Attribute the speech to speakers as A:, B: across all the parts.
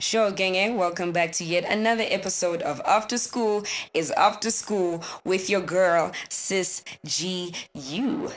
A: Sure, gang, welcome back to yet another episode of After School is After School with your girl, Sis G U.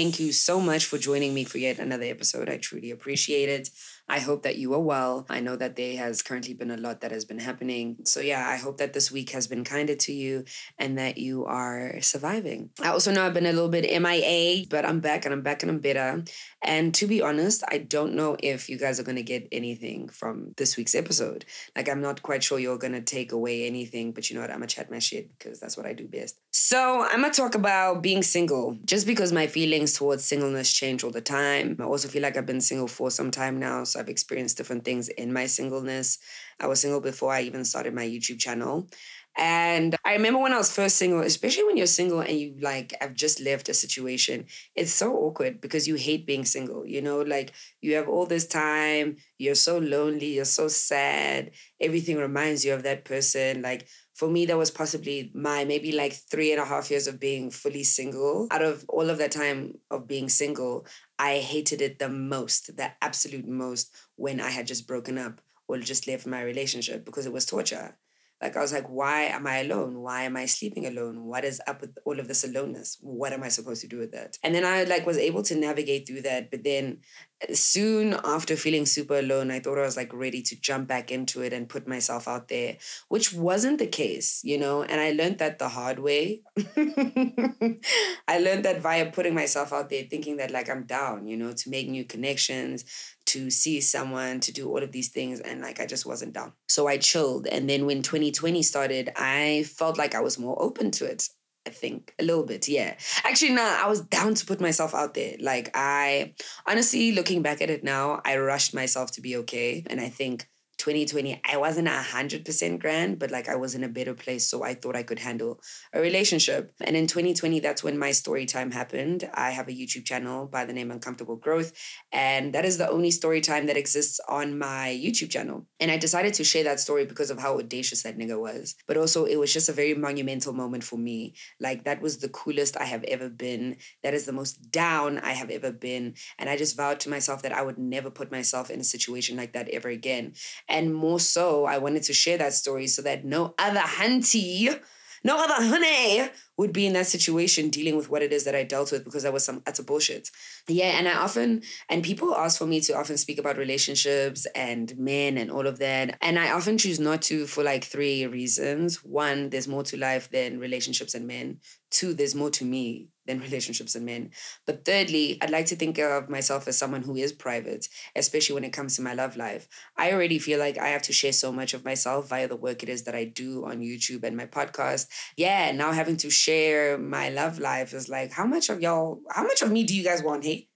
A: Thank you so much for joining me for yet another episode. I truly appreciate it. I hope that you are well. I know that there has currently been a lot that has been happening. So, yeah, I hope that this week has been kinder to you and that you are surviving. I also know I've been a little bit MIA, but I'm back and I'm back and I'm better. And to be honest, I don't know if you guys are going to get anything from this week's episode. Like, I'm not quite sure you're going to take away anything, but you know what? I'm going to chat my shit because that's what I do best. So, I'm going to talk about being single just because my feelings towards singleness change all the time. I also feel like I've been single for some time now. So, I've experienced different things in my singleness. I was single before I even started my YouTube channel. And I remember when I was first single, especially when you're single and you like have just left a situation, it's so awkward because you hate being single. You know, like you have all this time, you're so lonely, you're so sad. Everything reminds you of that person. Like for me, that was possibly my maybe like three and a half years of being fully single. Out of all of that time of being single, I hated it the most, the absolute most, when I had just broken up or just left my relationship because it was torture. Like I was like, why am I alone? Why am I sleeping alone? What is up with all of this aloneness? What am I supposed to do with that? And then I like was able to navigate through that. But then uh, soon after feeling super alone, I thought I was like ready to jump back into it and put myself out there, which wasn't the case, you know. And I learned that the hard way. I learned that via putting myself out there, thinking that like I'm down, you know, to make new connections, to see someone, to do all of these things. And like, I just wasn't down. So I chilled. And then when 2020 started, I felt like I was more open to it. I think a little bit, yeah. Actually, no, I was down to put myself out there. Like, I honestly, looking back at it now, I rushed myself to be okay. And I think 2020, I wasn't a hundred percent grand, but like I was in a better place. So I thought I could handle a relationship. And in 2020, that's when my story time happened. I have a YouTube channel by the name Uncomfortable Growth. And that is the only story time that exists on my YouTube channel. And I decided to share that story because of how audacious that nigga was. But also it was just a very monumental moment for me. Like that was the coolest I have ever been. That is the most down I have ever been. And I just vowed to myself that I would never put myself in a situation like that ever again. And more so, I wanted to share that story so that no other hunty, no other honey would be in that situation dealing with what it is that I dealt with because that was some utter bullshit. Yeah, and I often and people ask for me to often speak about relationships and men and all of that. And I often choose not to for like three reasons. One, there's more to life than relationships and men. Two, there's more to me than relationships and men. But thirdly, I'd like to think of myself as someone who is private, especially when it comes to my love life. I already feel like I have to share so much of myself via the work it is that I do on YouTube and my podcast. Yeah, now having to share my love life is like, how much of y'all, how much of me do you guys want, hey?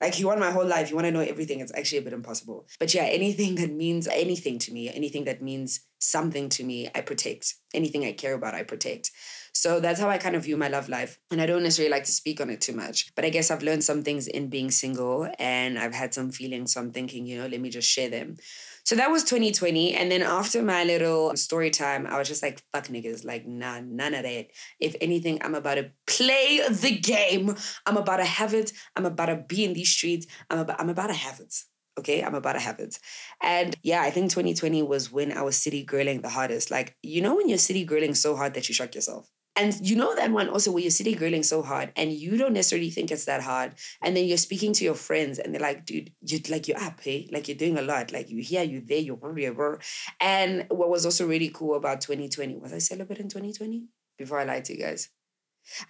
A: Like you want my whole life, you want to know everything. It's actually a bit impossible. But yeah, anything that means anything to me, anything that means something to me, I protect. Anything I care about, I protect. So that's how I kind of view my love life. And I don't necessarily like to speak on it too much. But I guess I've learned some things in being single and I've had some feelings. So I'm thinking, you know, let me just share them. So that was 2020. And then after my little story time, I was just like, fuck niggas. Like, nah, none of that. If anything, I'm about to play the game. I'm about to have it. I'm about to be in these streets. I'm about, I'm about to have it. Okay, I'm about to have it. And yeah, I think 2020 was when I was city grilling the hardest. Like, you know, when you're city grilling so hard that you shock yourself. And you know that one also where you're sitting grilling so hard and you don't necessarily think it's that hard. And then you're speaking to your friends and they're like, dude, you like you're up, hey? Like you're doing a lot. Like you here, you're there, you're wherever. And what was also really cool about 2020, was I celebrating 2020? Before I lied to you guys.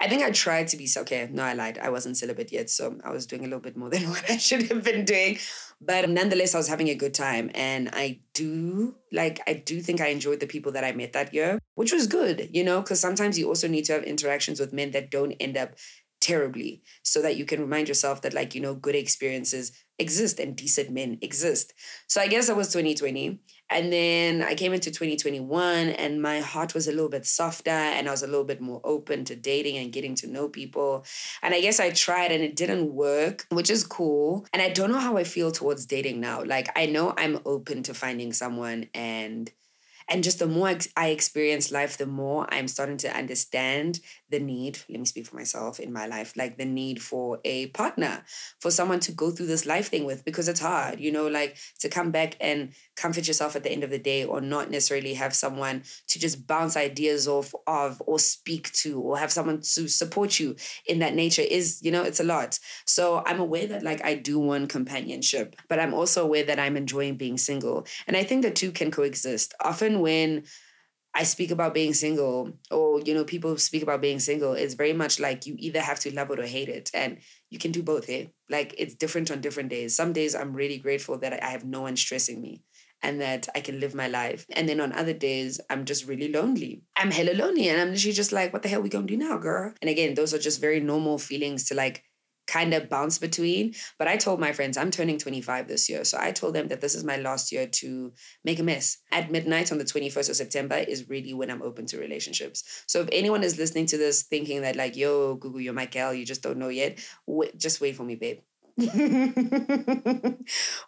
A: I think I tried to be okay. No, I lied. I wasn't celibate yet, so I was doing a little bit more than what I should have been doing. But nonetheless, I was having a good time, and I do like I do think I enjoyed the people that I met that year, which was good, you know, because sometimes you also need to have interactions with men that don't end up terribly so that you can remind yourself that like you know good experiences exist and decent men exist so i guess that was 2020 and then i came into 2021 and my heart was a little bit softer and i was a little bit more open to dating and getting to know people. And i guess i tried and it didn't work which is cool. And i don't know how i feel towards dating now. Like i know i'm open to finding someone and and just the more I experience life, the more I'm starting to understand the need, let me speak for myself in my life, like the need for a partner, for someone to go through this life thing with, because it's hard, you know, like to come back and comfort yourself at the end of the day or not necessarily have someone to just bounce ideas off of or speak to or have someone to support you in that nature is, you know, it's a lot. So I'm aware that like I do want companionship, but I'm also aware that I'm enjoying being single. And I think the two can coexist. Often when I speak about being single, or you know, people speak about being single, it's very much like you either have to love it or hate it. And you can do both, eh? Like it's different on different days. Some days I'm really grateful that I have no one stressing me and that I can live my life. And then on other days, I'm just really lonely. I'm hella lonely and I'm literally just like, what the hell we gonna do now, girl? And again, those are just very normal feelings to like kind of bounce between. But I told my friends, I'm turning 25 this year. So I told them that this is my last year to make a mess. At midnight on the 21st of September is really when I'm open to relationships. So if anyone is listening to this thinking that, like, yo, Gugu, you're my gal, you just don't know yet, just wait for me, babe.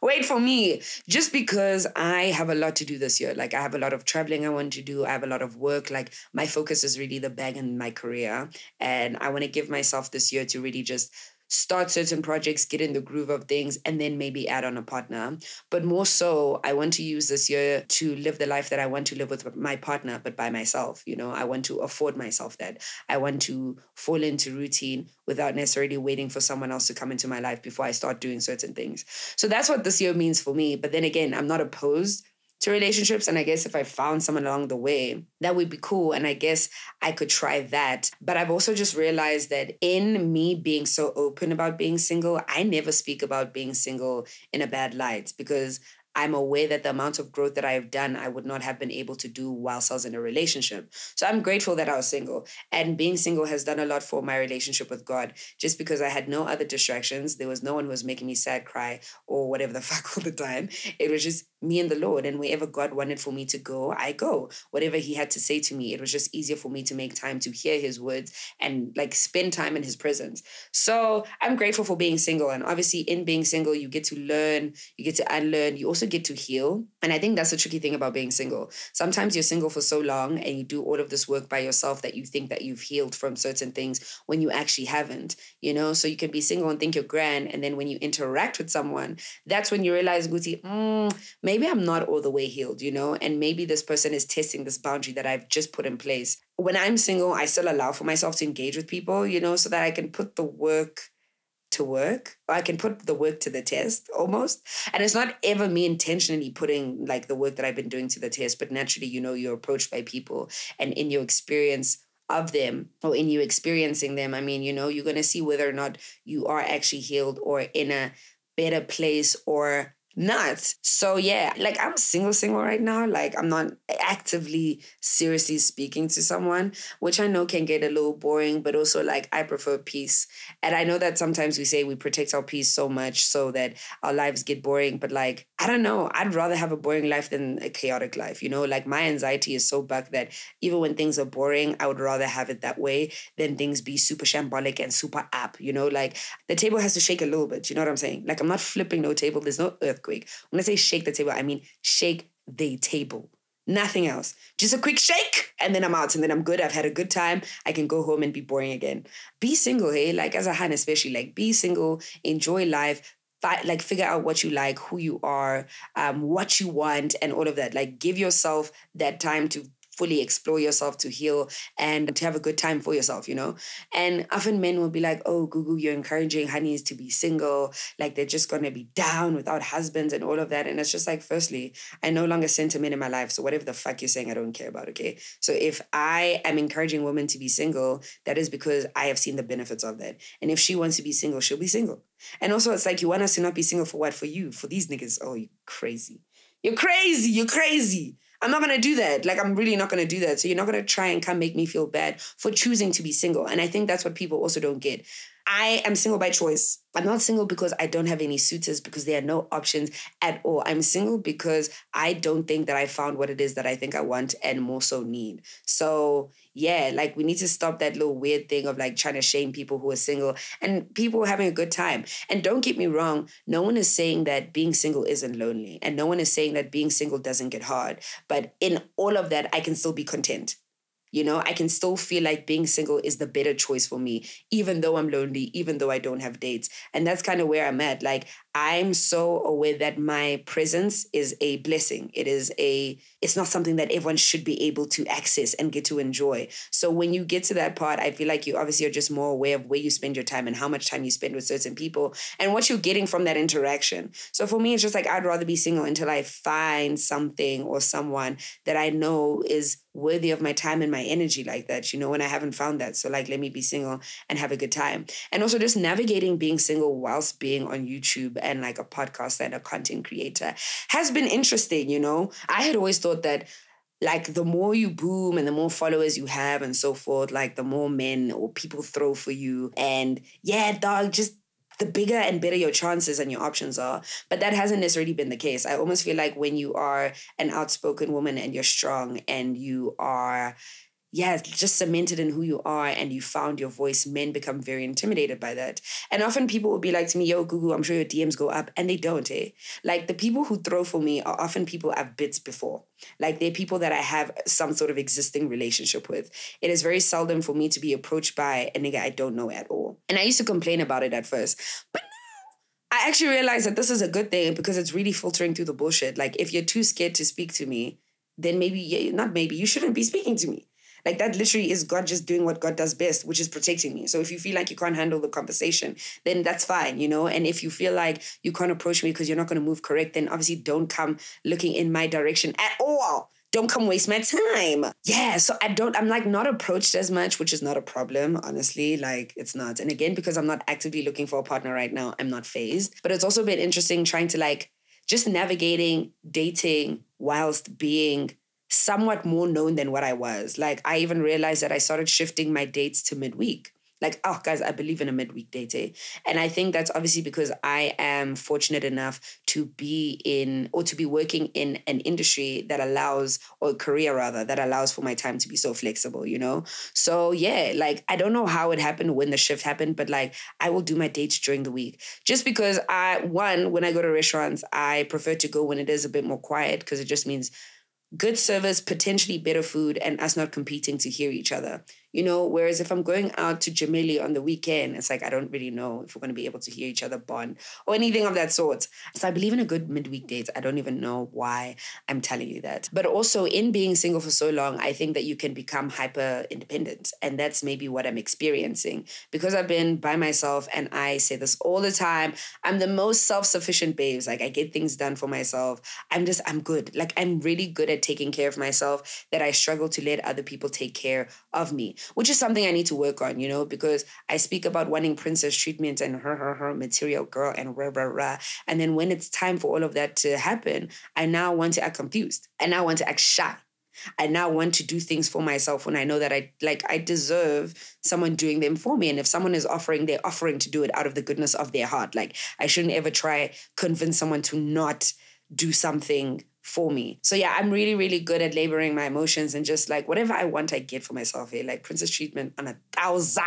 A: Wait for me. Just because I have a lot to do this year. Like I have a lot of traveling I want to do. I have a lot of work. Like my focus is really the bag in my career. And I want to give myself this year to really just start certain projects, get in the groove of things, and then maybe add on a partner. But more so, I want to use this year to live the life that I want to live with my partner, but by myself. You know, I want to afford myself that. I want to fall into routine without necessarily waiting for someone else to come into my life before I start doing certain things. So that's what this year means for me. But then again, I'm not opposed to relationships. And I guess if I found someone along the way, that would be cool. And I guess I could try that. But I've also just realized that in me being so open about being single, I never speak about being single in a bad light because I'm aware that the amount of growth that I have done, I would not have been able to do whilst I was in a relationship. So I'm grateful that I was single. And being single has done a lot for my relationship with God, just because I had no other distractions. There was no one who was making me sad, cry, or whatever the fuck all the time. It was just me and the Lord. And wherever God wanted for me to go, I go. Whatever He had to say to me, it was just easier for me to make time to hear His words and like spend time in His presence. So I'm grateful for being single. And obviously, in being single, you get to learn, you get to unlearn, you also get to heal. And I think that's the tricky thing about being single. Sometimes you're single for so long and you do all of this work by yourself that you think that you've healed from certain things when you actually haven't, you know? So you can be single and think you're grand. And then when you interact with someone, that's when you realize, Gugu, mm, maybe I'm not all the way healed, you know? And maybe this person is testing this boundary that I've just put in place. When I'm single, I still allow for myself to engage with people, you know, so that I can put the work to work. I can put the work to the test almost. And it's not ever me intentionally putting like the work that I've been doing to the test, but naturally, you know, you're approached by people and in your experience of them or in you experiencing them, I mean, you know, you're going to see whether or not you are actually healed or in a better place or nuts. So yeah, like I'm single, single right now. Like I'm not actively, seriously speaking to someone, which I know can get a little boring, but also like I prefer peace. And I know that sometimes we say we protect our peace so much so that our lives get boring, but like I don't know, I'd rather have a boring life than a chaotic life. You know, like my anxiety is so back that even when things are boring, I would rather have it that way than things be super shambolic and super up. You know, like the table has to shake a little bit. You know what I'm saying? Like I'm not flipping no table. There's no earth earthquake. When I say shake the table, I mean shake the table. Nothing else. Just a quick shake, and then I'm out, and then I'm good. I've had a good time. I can go home and be boring again. Be single, hey? Like as a hand, especially, like be single, enjoy life, like figure out what you like, who you are, um, what you want, and all of that. Like give yourself that time to fully explore yourself, to heal, and to have a good time for yourself, you know? And often men will be like, oh, Gugu, you're encouraging honeys to be single. Like they're just going to be down without husbands and all of that. And it's just like, firstly, I no longer sent a man in my life. So whatever the fuck you're saying, I don't care about, okay? So if I am encouraging women to be single, that is because I have seen the benefits of that. And if she wants to be single, she'll be single. And also, it's like you want us to not be single for what? For you, for these niggas. Oh, you crazy. You're crazy. You're crazy. I'm not gonna do that. Like, I'm really not gonna do that. So, you're not gonna try and come make me feel bad for choosing to be single. And I think that's what people also don't get. I am single by choice. I'm not single because I don't have any suitors because there are no options at all. I'm single because I don't think that I found what it is that I think I want and more so need. So, yeah, like we need to stop that little weird thing of like trying to shame people who are single and people having a good time. And don't get me wrong, no one is saying that being single isn't lonely and no one is saying that being single doesn't get hard. But in all of that, I can still be content. You know, I can still feel like being single is the better choice for me, even though I'm lonely, even though I don't have dates. And that's kind of where I'm at. Like, I'm so aware that my presence is a blessing. It is a, it's not something that everyone should be able to access and get to enjoy. So when you get to that part, I feel like you obviously are just more aware of where you spend your time and how much time you spend with certain people and what you're getting from that interaction. So for me, it's just like I'd rather be single until I find something or someone that I know is worthy of my time and my energy like that, you know, when I haven't found that. So like let me be single and have a good time. And also just navigating being single whilst being on YouTube and like a podcast and a content creator has been interesting, you know. I had always thought that like the more you boom and the more followers you have and so forth, like the more men or people throw for you. And yeah, dog, just the bigger and better your chances and your options are. But that hasn't necessarily been the case. I almost feel like when you are an outspoken woman and you're strong and you are yeah, just cemented in who you are and you found your voice, men become very intimidated by that. And often people will be like to me, yo, Gugu, I'm sure your DMs go up. And they don't, eh? Like the people who throw for me are often people I've bits before. Like they're people that I have some sort of existing relationship with. It is very seldom for me to be approached by a nigga I don't know at all. And I used to complain about it at first. But now I actually realized that this is a good thing because it's really filtering through the bullshit. Like if you're too scared to speak to me, then maybe, not maybe, you shouldn't be speaking to me like that literally is God just doing what God does best, which is protecting me. So if you feel like you can't handle the conversation, then that's fine, you know? And if you feel like you can't approach me because you're not going to move correct, then obviously don't come looking in my direction at all don't come waste my time. Yeah, so I don't, I'm like not approached as much, which is not a problem, honestly. Like it's not. And again, because I'm not actively looking for a partner right now, I'm not phased. But it's also been interesting trying to like just navigating dating whilst being somewhat more known than what I was. Like I even realized that I started shifting my dates to midweek. Like, oh guys, I believe in a midweek date. Eh? And I think that's obviously because I am fortunate enough to be in or to be working in an industry that allows, or career rather, that allows for my time to be so flexible, you know? So yeah, like I don't know how it happened when the shift happened, but like I will do my dates during the week. Just because I one, when I go to restaurants, I prefer to go when it is a bit more quiet because it just means good service, potentially better food, and us not competing to hear each other you know whereas if i'm going out to jamili on the weekend it's like i don't really know if we're going to be able to hear each other bond or anything of that sort. So i believe in a good midweek date. I don't even know why i'm telling you that. But also in being single for so long i think that you can become hyper independent. And that's maybe what i'm experiencing because i've been by myself and i say this all the time. I'm the most self-sufficient babes like i get things done for myself. I'm just i'm good. Like i'm really good at taking care of myself that i struggle to let other people take care of me which is something I need to work on, you know, because I speak about wanting princess treatment and her, her, her material girl and rah, rah, rah. And then when it's time for all of that to happen, I now want to act confused. I now want to act shy. I now want to do things for myself when I know that I like I deserve someone doing them for me. And if someone is offering, they're offering to do it out of the goodness of their heart. Like I shouldn't ever try convince someone to not do something for me. So yeah, I'm really, really good at laboring my emotions and just like whatever I want, I get for myself. Here, like princess treatment on a thousand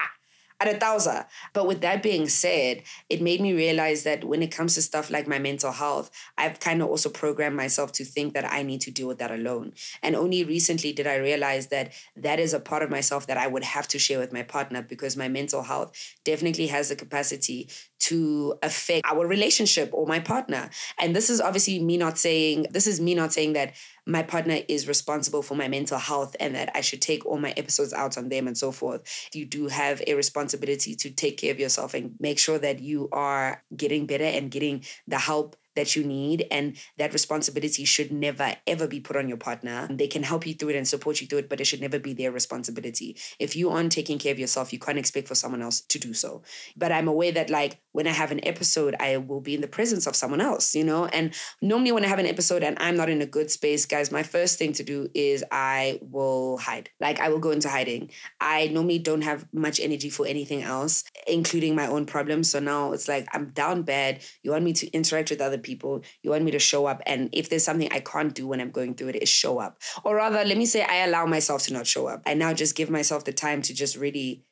A: at a thousand. But with that being said, it made me realize that when it comes to stuff like my mental health, I've kind of also programmed myself to think that I need to deal with that alone. And only recently did I realize that that is a part of myself that I would have to share with my partner because my mental health definitely has the capacity to affect our relationship or my partner. And this is obviously me not saying, this is me not saying that my partner is responsible for my mental health and that I should take all my episodes out on them and so forth. You do have a responsibility to take care of yourself and make sure that you are getting better and getting the help that you need. And that responsibility should never, ever be put on your partner. They can help you through it and support you through it, but it should never be their responsibility. If you aren't taking care of yourself, you can't expect for someone else to do so. But I'm aware that, like, when I have an episode, I will be in the presence of someone else, you know? And normally, when I have an episode and I'm not in a good space, guys, my first thing to do is I will hide. Like, I will go into hiding. I normally don't have much energy for anything else, including my own problems. So now it's like I'm down bad. You want me to interact with other people. You want me to show up. And if there's something I can't do when I'm going through it, is show up. Or rather, let me say I allow myself to not show up. I now just give myself the time to just really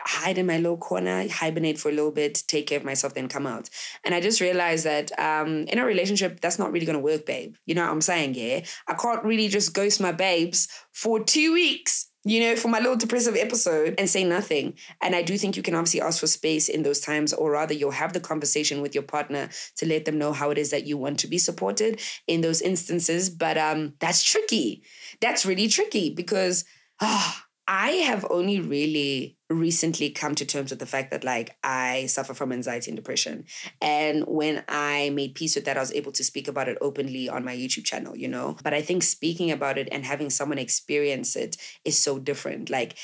A: hide in my little corner, hibernate for a little bit, take care of myself, then come out. And I just realized that um, in a relationship, that's not really going to work, babe. You know what I'm saying? Yeah. I can't really just ghost my babes for two weeks you know, for my little depressive episode and say nothing. And I do think you can obviously ask for space in those times, or rather, you'll have the conversation with your partner to let them know how it is that you want to be supported in those instances. But um, that's tricky. That's really tricky because ah, I have only really recently come to terms with the fact that like I suffer from anxiety and depression. And when I made peace with that, I was able to speak about it openly on my YouTube channel, you know? But I think speaking about it and having someone experience it is so different. Like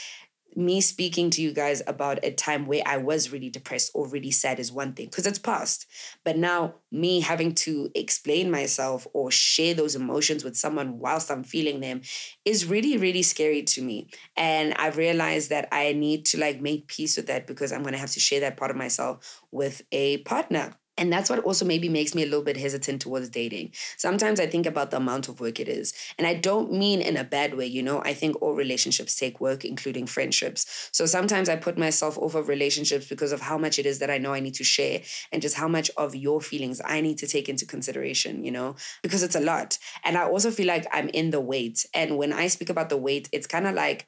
A: me speaking to you guys about a time where I was really depressed or really sad is one thing because it's past. But now, me having to explain myself or share those emotions with someone whilst I'm feeling them is really, really scary to me. And I've realized that I need to like make peace with that because I'm going to have to share that part of myself with a partner. And that's what also maybe makes me a little bit hesitant towards dating. Sometimes I think about the amount of work it is. And I don't mean in a bad way, you know, I think all relationships take work, including friendships. So sometimes I put myself over relationships because of how much it is that I know I need to share and just how much of your feelings I need to take into consideration, you know, because it's a lot. And I also feel like I'm in the weight. And when I speak about the weight, it's kind of like,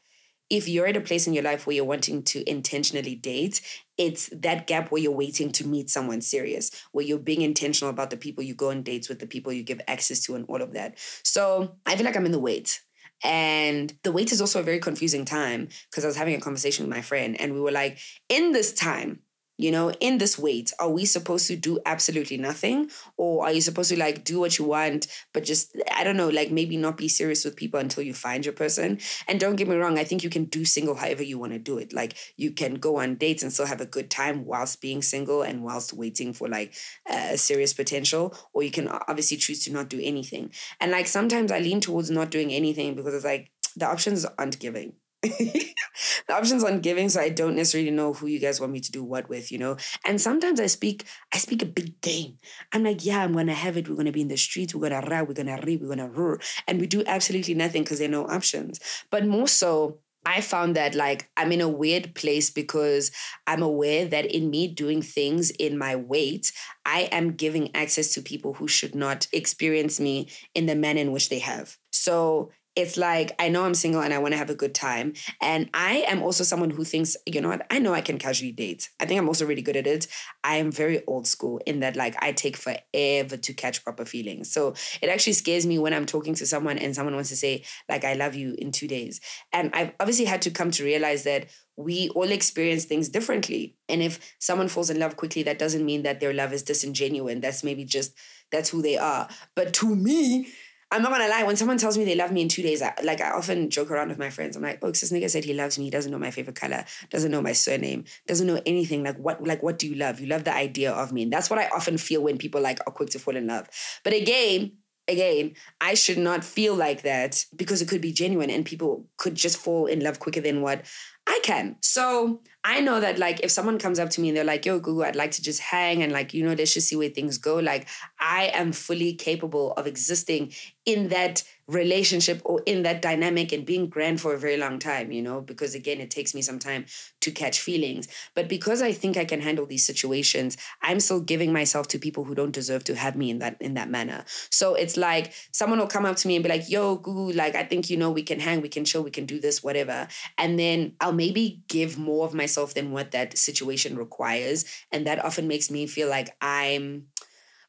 A: if you're at a place in your life where you're wanting to intentionally date, it's that gap where you're waiting to meet someone serious, where you're being intentional about the people you go on dates with, the people you give access to, and all of that. So I feel like I'm in the wait. And the wait is also a very confusing time because I was having a conversation with my friend, and we were like, in this time, you know in this wait are we supposed to do absolutely nothing? Or are you supposed to like do what you want but just i don't know like maybe not be serious with people until you find your person? And don't get me wrong i think you can do single however you want to do it. Like you can go on dates and still have a good time whilst being single and whilst waiting for like a serious potential or you can obviously choose to not do anything. And like sometimes i lean towards not doing anything because it's like the options aren't giving the options on giving so i don't necessarily know who you guys want me to do what with you know? And sometimes i speak i speak a big game. I'm like yeah i'm gonna have it. We're gonna be in the streets. We're gonna rap. We're gonna read we're gonna roar. And we do absolutely nothing because there are no options. But more so I found that like I'm in a weird place because I'm aware that in me doing things in my weight, I am giving access to people who should not experience me in the manner in which they have. So it's like I know I'm single and I want to have a good time. And I am also someone who thinks, you know what, I know I can casually date. I think I'm also really good at it. I am very old school in that like I take forever to catch proper feelings. So it actually scares me when I'm talking to someone and someone wants to say, like, I love you in two days. And I've obviously had to come to realize that we all experience things differently. And if someone falls in love quickly, that doesn't mean that their love is disingenuine. That's maybe just that's who they are. But to me, I'm not gonna lie. When someone tells me they love me in two days, I, like I often joke around with my friends. I'm like, "Oh, this nigga said he loves me. He doesn't know my favorite color. Doesn't know my surname. Doesn't know anything. Like what? Like what do you love? You love the idea of me, and that's what I often feel when people like are quick to fall in love. But again, again, I should not feel like that because it could be genuine, and people could just fall in love quicker than what I can. So I know that like if someone comes up to me and they're like, yo, Gugu, I'd like to just hang and like, you know, let's just see where things go. Like I am fully capable of existing in that relationship or in that dynamic and being grand for a very long time, you know, because again, it takes me some time to catch feelings. But because I think I can handle these situations, I'm still giving myself to people who don't deserve to have me in that in that manner. So it's like someone will come up to me and be like, yo, Gugu, like I think you know we can hang, we can chill, we can do this, whatever. And then I'll maybe give more of myself than what that situation requires. And that often makes me feel like I'm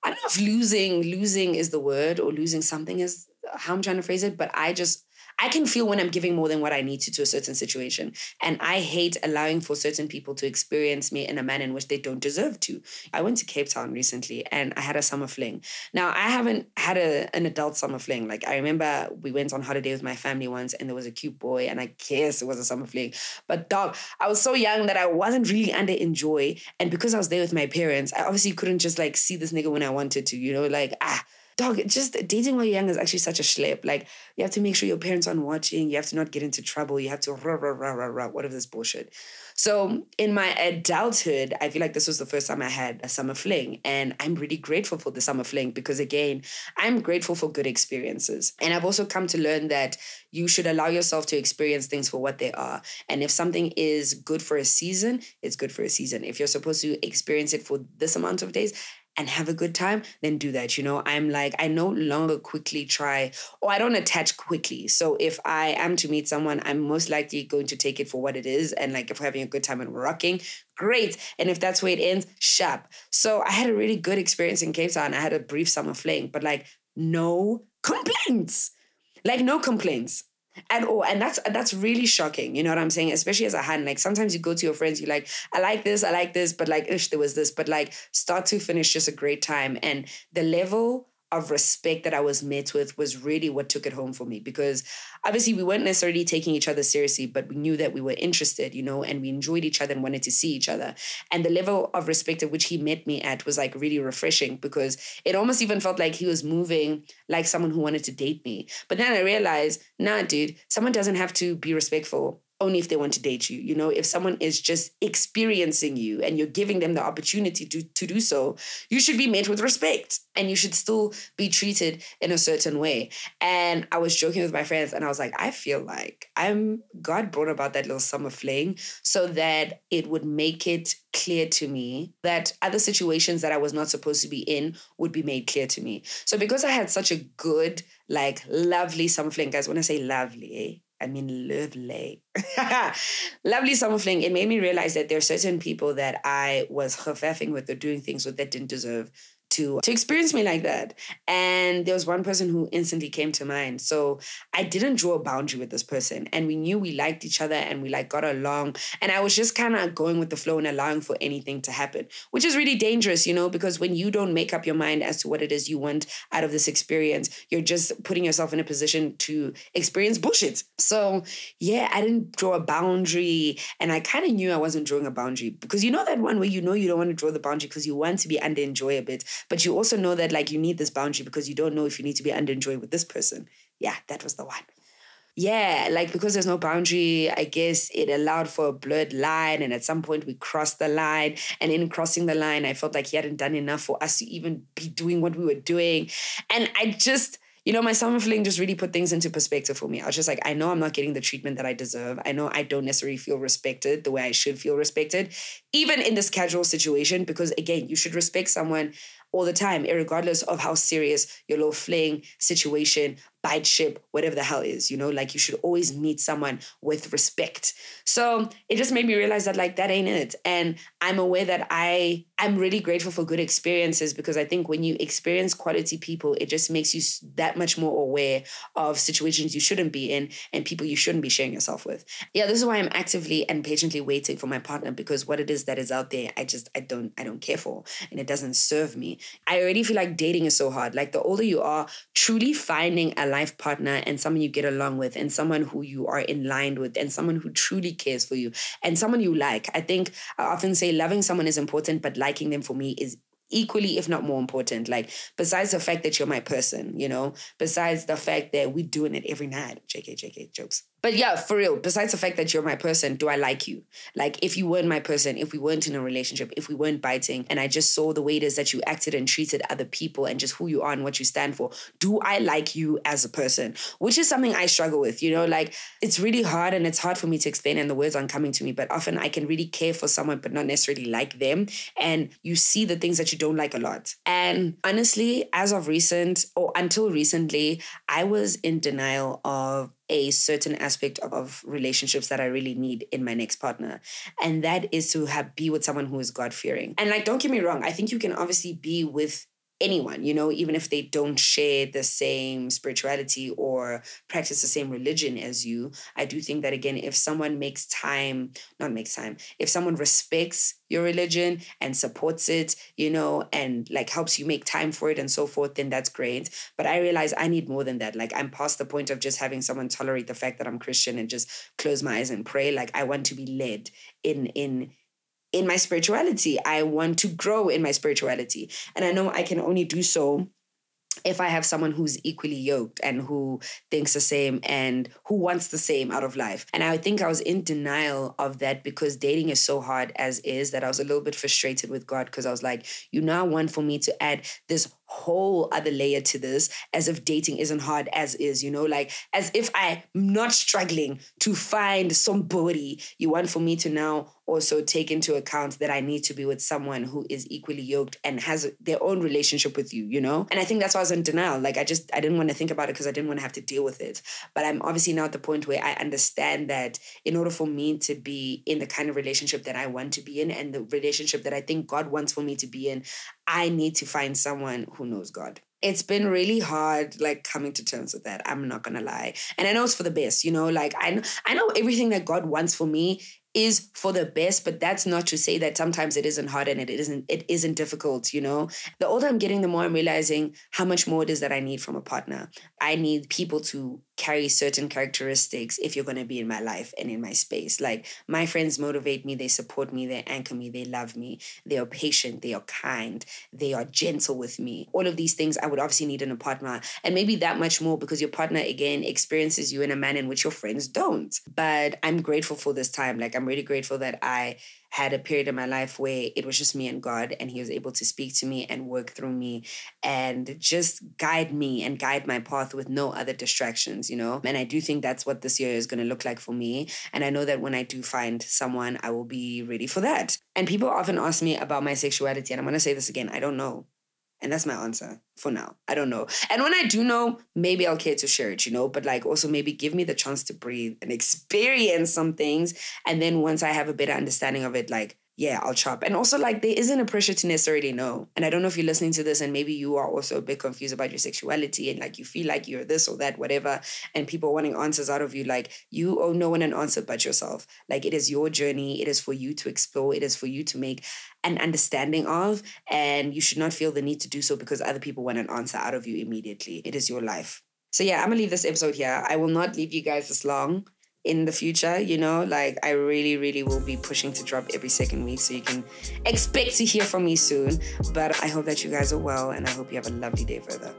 A: I don't know if losing losing is the word or losing something is how I'm trying to phrase it, but I just I can feel when I'm giving more than what I need to to a certain situation. And I hate allowing for certain people to experience me in a manner in which they don't deserve to. I went to Cape Town recently and I had a summer fling. Now, I haven't had a, an adult summer fling. Like, I remember we went on holiday with my family once and there was a cute boy, and I guess it was a summer fling. But, dog, I was so young that I wasn't really under enjoy. And because I was there with my parents, I obviously couldn't just like see this nigga when I wanted to, you know, like, ah dog, just dating while you're young is actually such a schlep. Like, you have to make sure your parents aren't watching. You have to not get into trouble. You have to rah, rah, rah, rah, rah, whatever this bullshit. So, in my adulthood, I feel like this was the first time I had a summer fling. And I'm really grateful for the summer fling because, again, I'm grateful for good experiences. And I've also come to learn that you should allow yourself to experience things for what they are. And if something is good for a season, it's good for a season. If you're supposed to experience it for this amount of days, and have a good time, then do that. You know, I'm like, I no longer quickly try or I don't attach quickly. So if I am to meet someone, I'm most likely going to take it for what it is. And like if we're having a good time and we're rocking, great. And if that's where it ends, sharp. So I had a really good experience in Cape Town. I had a brief summer fling, but like no complaints. Like no complaints at all oh, and that's that's really shocking you know what i'm saying? Especially as a hand like sometimes you go to your friends you're like i like this i like this but like ish there was this but like start to finish just a great time. And the level of respect that I was met with was really what took it home for me because obviously we weren't necessarily taking each other seriously, but we knew that we were interested, you know, and we enjoyed each other and wanted to see each other. And the level of respect at which he met me at was like really refreshing because it almost even felt like he was moving like someone who wanted to date me. But then I realized, nah, dude, someone doesn't have to be respectful only if they want to date you. You know, if someone is just experiencing you and you're giving them the opportunity to, to do so, you should be met with respect and you should still be treated in a certain way. And I was joking with my friends and I was like, I feel like I'm God brought about that little summer fling so that it would make it clear to me that other situations that I was not supposed to be in would be made clear to me. So because I had such a good, like lovely summer fling, guys, when I say lovely, eh? I mean, lovely. lovely summer fling. It made me realize that there are certain people that I was huffing with or doing things with that didn't deserve to to experience me like that. And there was one person who instantly came to mind. So I didn't draw a boundary with this person, and we knew we liked each other and we like got along. And I was just kind of going with the flow and allowing for anything to happen, which is really dangerous, you know, because when you don't make up your mind as to what it is you want out of this experience, you're just putting yourself in a position to experience bullshit. So yeah, I didn't draw a boundary, and I kind of knew I wasn't drawing a boundary because you know that one where you know you don't want to draw the boundary because you want to be under enjoy a bit, but you also know that like you need this boundary because you don't know if you need to be under enjoyed with this person. Yeah, that was the one. Yeah, like because there's no boundary, I guess it allowed for a blurred line. And at some point we crossed the line. And in crossing the line, I felt like he hadn't done enough for us to even be doing what we were doing. And I just, you know, my summer fling just really put things into perspective for me. I was just like, I know I'm not getting the treatment that I deserve. I know I don't necessarily feel respected the way I should feel respected, even in this casual situation, because again, you should respect someone all the time, regardless of how serious your little fling situation bite ship, whatever the hell is, you know, like you should always meet someone with respect. So it just made me realize that like that ain't it. And I'm aware that I I'm really grateful for good experiences because I think when you experience quality people, it just makes you that much more aware of situations you shouldn't be in and people you shouldn't be sharing yourself with. Yeah, this is why I'm actively and patiently waiting for my partner because what it is that is out there, I just I don't I don't care for and it doesn't serve me. I already feel like dating is so hard. Like the older you are, truly finding a life partner and someone you get along with and someone who you are in line with and someone who truly cares for you and someone you like. I think I often say loving someone is important, but liking them for me is equally, if not more important. Like, besides the fact that you're my person, you know, besides the fact that we're doing it every night. JK, JK, jokes. But yeah, for real, besides the fact that you're my person, do I like you? Like, if you weren't my person, if we weren't in a relationship, if we weren't biting, and I just saw the way it is that you acted and treated other people and just who you are and what you stand for, do I like you as a person? Which is something I struggle with, you know, like it's really hard and it's hard for me to explain and the words aren't coming to me, but often I can really care for someone, but not necessarily like them. And you see the things that you don't like a lot. And honestly, as of recent or until recently, I was in denial of a certain aspect of, relationships that I really need in my next partner. And that is to have be with someone who is God fearing. And like, don't get me wrong, I think you can obviously be with anyone, you know, even if they don't share the same spirituality or practice the same religion as you. I do think that, again, if someone makes time, not makes time, if someone respects your religion and supports it, you know, and like helps you make time for it and so forth, then that's great. But I realize I need more than that. Like I'm past the point of just having someone tolerate the fact that I'm Christian and just close my eyes and pray. Like I want to be led in in in my spirituality. I want to grow in my spirituality. And I know I can only do so if I have someone who's equally yoked and who thinks the same and who wants the same out of life. And I think I was in denial of that because dating is so hard as is that I was a little bit frustrated with God because I was like, you now want for me to add this whole other layer to this as if dating isn't hard as is, you know, like as if I'm not struggling to find somebody. You want for me to now also take into account that I need to be with someone who is equally yoked and has their own relationship with you, you know? And I think that's why I was in denial. Like I just I didn't want to think about it because I didn't want to have to deal with it. But I'm obviously now at the point where I understand that in order for me to be in the kind of relationship that I want to be in and the relationship that I think God wants for me to be in, I need to find someone who knows God. It's been really hard like coming to terms with that i'm not gonna lie. And i know it's for the best you know like i know i know everything that god wants for me is for the best but that's not to say that sometimes it isn't hard and it isn't it isn't difficult you know? The older i'm getting the more i'm realizing how much more it is that i need from a partner. I need people to carry certain characteristics if you're going to be in my life and in my space. Like my friends motivate me they support me they anchor me they love me they are patient they are kind they are gentle with me. All of these things i would obviously need in a partner and maybe that much more because your partner again experiences you in a manner in which your friends don't. But i'm grateful for this time. Like i'm really grateful that i had a period in my life where it was just me and God, and He was able to speak to me and work through me and just guide me and guide my path with no other distractions, you know? And I do think that's what this year is going to look like for me. And I know that when I do find someone, I will be ready for that. And people often ask me about my sexuality, and I'm going to say this again I don't know. And that's my answer for now. I don't know. And when I do know, maybe I'll care to share it, you know, but like also maybe give me the chance to breathe and experience some things. And then once I have a better understanding of it, like yeah, I'll chop. And also, like, there isn't a pressure to necessarily know. And I don't know if you're listening to this and maybe you are also a bit confused about your sexuality and like you feel like you're this or that, whatever, and people wanting answers out of you. Like, you owe no one an answer but yourself. Like, it is your journey. It is for you to explore. It is for you to make an understanding of. And you should not feel the need to do so because other people want an answer out of you immediately. It is your life. So, yeah, I'm going to leave this episode here. I will not leave you guys this long in the future, you know, like I really, really will be pushing to drop every second week. So you can expect to hear from me soon. But I hope that you guys are well and I hope you have a lovely day further.